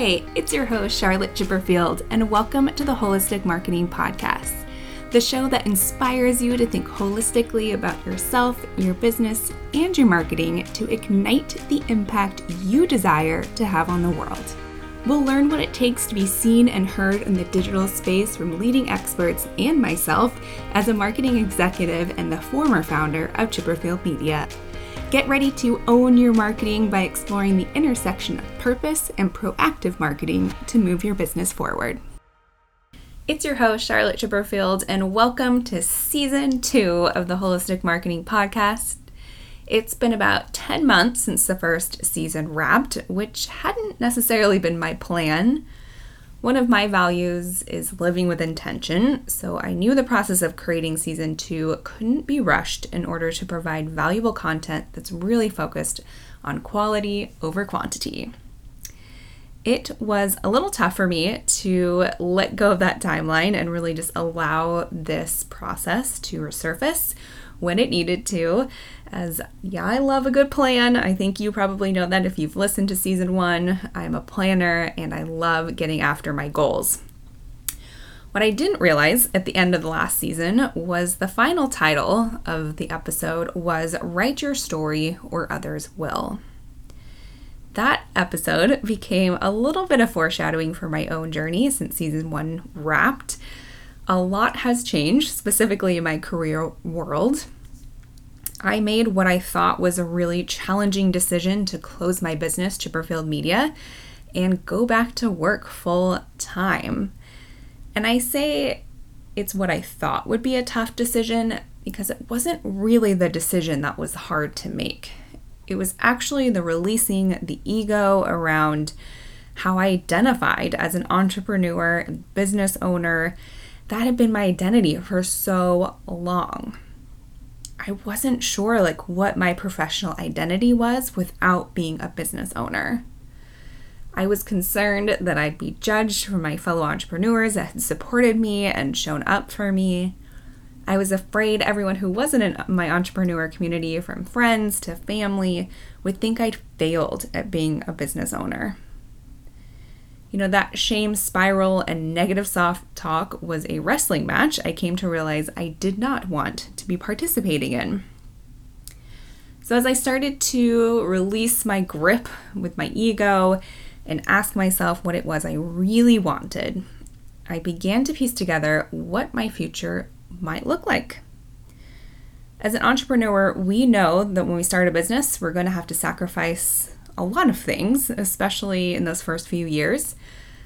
Hey, it's your host, Charlotte Chipperfield, and welcome to the Holistic Marketing Podcast, the show that inspires you to think holistically about yourself, your business, and your marketing to ignite the impact you desire to have on the world. We'll learn what it takes to be seen and heard in the digital space from leading experts and myself as a marketing executive and the former founder of Chipperfield Media. Get ready to own your marketing by exploring the intersection of purpose and proactive marketing to move your business forward. It's your host, Charlotte Chipperfield, and welcome to season two of the Holistic Marketing Podcast. It's been about 10 months since the first season wrapped, which hadn't necessarily been my plan. One of my values is living with intention, so I knew the process of creating season two couldn't be rushed in order to provide valuable content that's really focused on quality over quantity. It was a little tough for me to let go of that timeline and really just allow this process to resurface when it needed to. As yeah, I love a good plan. I think you probably know that if you've listened to season one. I'm a planner and I love getting after my goals. What I didn't realize at the end of the last season was the final title of the episode was Write Your Story or Others Will. That episode became a little bit of foreshadowing for my own journey since season one wrapped. A lot has changed, specifically in my career world. I made what I thought was a really challenging decision to close my business, Chipperfield Media, and go back to work full time. And I say it's what I thought would be a tough decision because it wasn't really the decision that was hard to make. It was actually the releasing the ego around how I identified as an entrepreneur business owner. That had been my identity for so long. I wasn't sure like what my professional identity was without being a business owner. I was concerned that I'd be judged from my fellow entrepreneurs that had supported me and shown up for me. I was afraid everyone who wasn't in my entrepreneur community, from friends to family, would think I'd failed at being a business owner. You know, that shame spiral and negative soft talk was a wrestling match I came to realize I did not want to be participating in. So, as I started to release my grip with my ego and ask myself what it was I really wanted, I began to piece together what my future might look like. As an entrepreneur, we know that when we start a business, we're going to have to sacrifice a lot of things, especially in those first few years.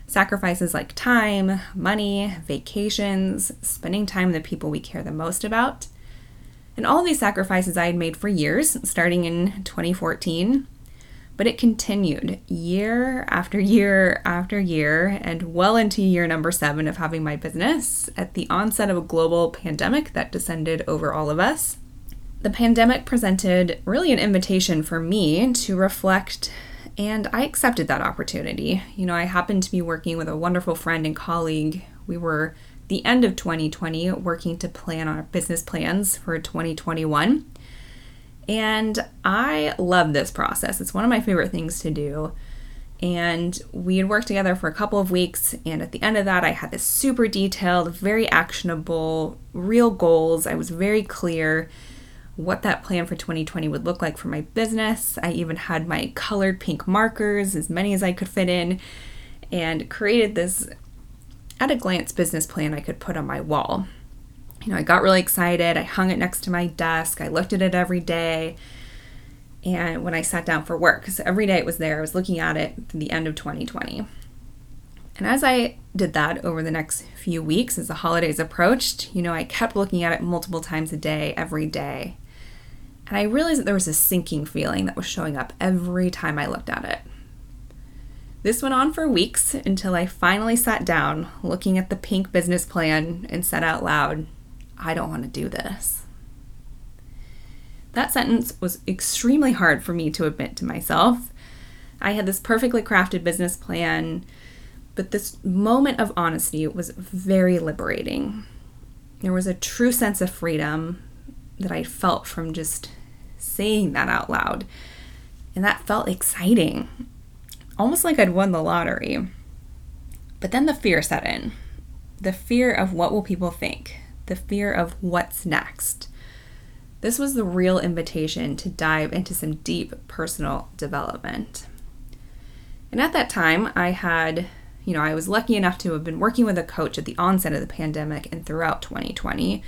Sacrifices like time, money, vacations, spending time with the people we care the most about. And all these sacrifices I had made for years, starting in 2014. But it continued year after year after year, and well into year number seven of having my business at the onset of a global pandemic that descended over all of us the pandemic presented really an invitation for me to reflect, and I accepted that opportunity. You know, I happened to be working with a wonderful friend and colleague. We were the end of 2020 working to plan our business plans for 2021. And I love this process. It's one of my favorite things to do. And we had worked together for a couple of weeks. And at the end of that, I had this super detailed, very actionable, real goals. I was very clear what that plan for 2020 would look like for my business. I even had my colored pink markers, as many as I could fit in, and created this at a glance business plan I could put on my wall. You know, I got really excited. I hung it next to my desk. I looked at it every day. And when I sat down for work, because every day it was there, I was looking at it the end of 2020. And as I did that over the next few weeks, as the holidays approached, you know, I kept looking at it multiple times a day, every day. And I realized that there was a sinking feeling that was showing up every time I looked at it. This went on for weeks until I finally sat down looking at the pink business plan and said out loud, I don't want to do this. That sentence was extremely hard for me to admit to myself. I had this perfectly crafted business plan, but this moment of honesty was very liberating. There was a true sense of freedom that I felt from just saying that out loud. And that felt exciting. almost like I'd won the lottery. But then the fear set in the fear of what will people think, the fear of what's next. This was the real invitation to dive into some deep personal development. And at that time, I had, you know, I was lucky enough to have been working with a coach at the onset of the pandemic and throughout 2020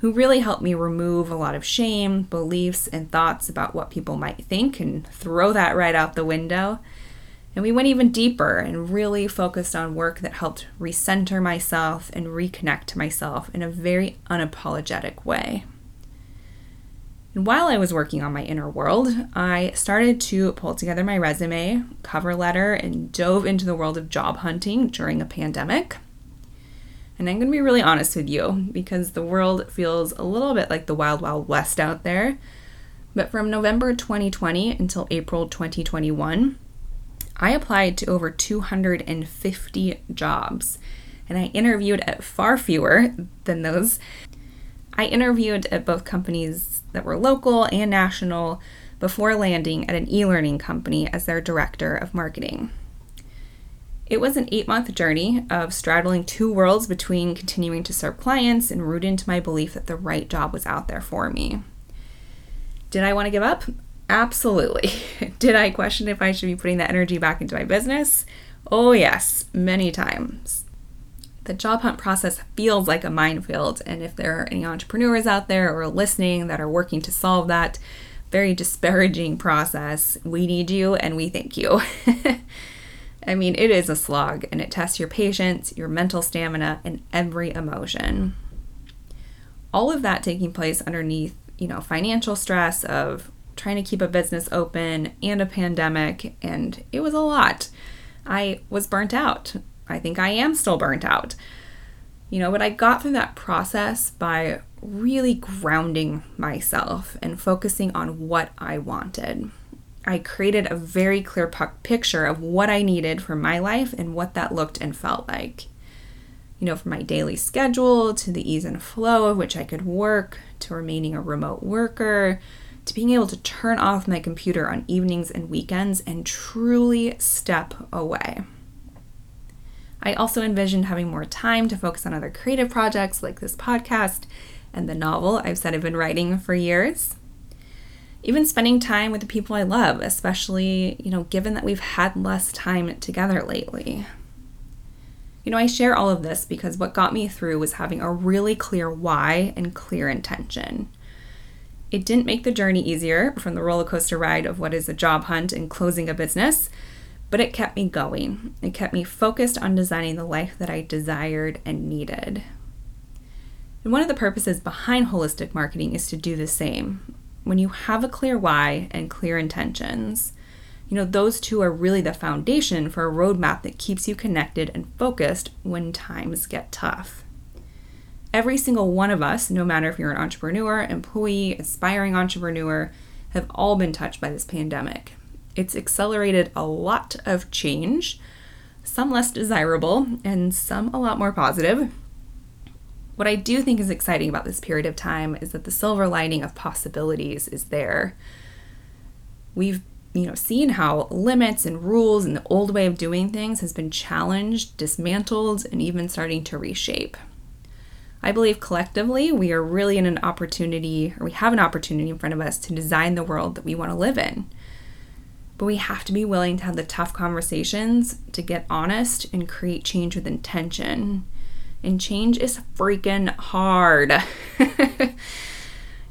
who really helped me remove a lot of shame, beliefs, and thoughts about what people might think and throw that right out the window. And we went even deeper and really focused on work that helped recenter myself and reconnect to myself in a very unapologetic way. And while I was working on my inner world, I started to pull together my resume, cover letter, and dove into the world of job hunting during a pandemic. And I'm going to be really honest with you because the world feels a little bit like the wild, wild west out there. But from November 2020 until April 2021, I applied to over 250 jobs and I interviewed at far fewer than those. I interviewed at both companies that were local and national before landing at an e learning company as their director of marketing. It was an eight month journey of straddling two worlds between continuing to serve clients and root into my belief that the right job was out there for me. Did I want to give up? Absolutely. Did I question if I should be putting that energy back into my business? Oh, yes, many times the job hunt process feels like a minefield. And if there are any entrepreneurs out there or listening that are working to solve that very disparaging process, we need you and we thank you. I mean, it is a slog and it tests your patience, your mental stamina, and every emotion. All of that taking place underneath, you know, financial stress of trying to keep a business open and a pandemic, and it was a lot. I was burnt out. I think I am still burnt out. You know, but I got through that process by really grounding myself and focusing on what I wanted. I created a very clear picture of what I needed for my life and what that looked and felt like. You know, from my daily schedule to the ease and flow of which I could work, to remaining a remote worker, to being able to turn off my computer on evenings and weekends and truly step away. I also envisioned having more time to focus on other creative projects like this podcast and the novel I've said I've been writing for years. Even spending time with the people I love, especially, you know, given that we've had less time together lately. You know, I share all of this because what got me through was having a really clear why and clear intention. It didn't make the journey easier from the roller coaster ride of what is a job hunt and closing a business, but it kept me going. It kept me focused on designing the life that I desired and needed. And one of the purposes behind holistic marketing is to do the same. When you have a clear why and clear intentions, you know, those two are really the foundation for a roadmap that keeps you connected and focused when times get tough. Every single one of us, no matter if you're an entrepreneur, employee, aspiring entrepreneur, have all been touched by this pandemic. It's accelerated a lot of change, some less desirable and some a lot more positive. What I do think is exciting about this period of time is that the silver lining of possibilities is there. We've you know seen how limits and rules and the old way of doing things has been challenged, dismantled, and even starting to reshape. I believe collectively we are really in an opportunity, or we have an opportunity in front of us to design the world that we want to live in. But we have to be willing to have the tough conversations, to get honest and create change with intention. And change is freaking hard.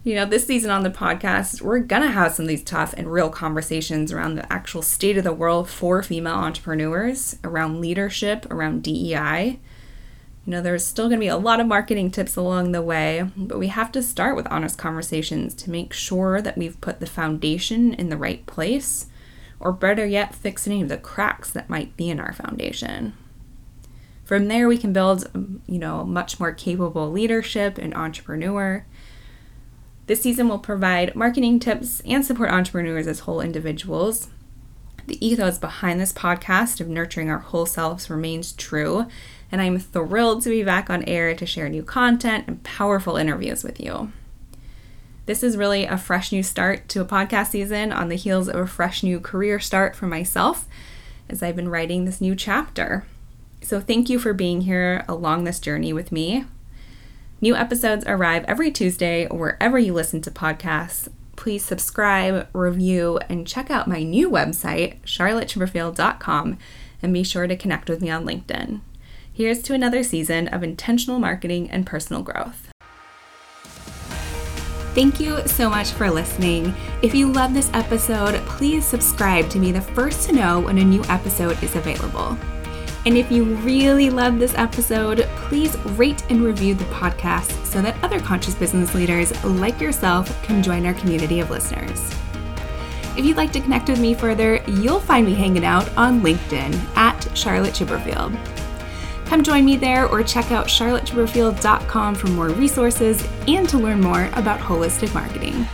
you know, this season on the podcast, we're going to have some of these tough and real conversations around the actual state of the world for female entrepreneurs, around leadership, around DEI. You know, there's still going to be a lot of marketing tips along the way, but we have to start with honest conversations to make sure that we've put the foundation in the right place or better yet, fix any of the cracks that might be in our foundation. From there, we can build, um, you know, much more capable leadership and entrepreneur. This season will provide marketing tips and support entrepreneurs as whole individuals. The ethos behind this podcast of nurturing our whole selves remains true, and I'm thrilled to be back on air to share new content and powerful interviews with you. This is really a fresh new start to a podcast season on the heels of a fresh new career start for myself. as I've been writing this new chapter. So, thank you for being here along this journey with me. New episodes arrive every Tuesday wherever you listen to podcasts. Please subscribe, review, and check out my new website, charlottechipperfield.com, and be sure to connect with me on LinkedIn. Here's to another season of intentional marketing and personal growth. Thank you so much for listening. If you love this episode, please subscribe to be the first to know when a new episode is available. And if you really love this episode, please rate and review the podcast so that other conscious business leaders like yourself can join our community of listeners. If you'd like to connect with me further, you'll find me hanging out on LinkedIn at Charlotte Chipperfield. Come join me there or check out charlottechipperfield.com for more resources and to learn more about holistic marketing.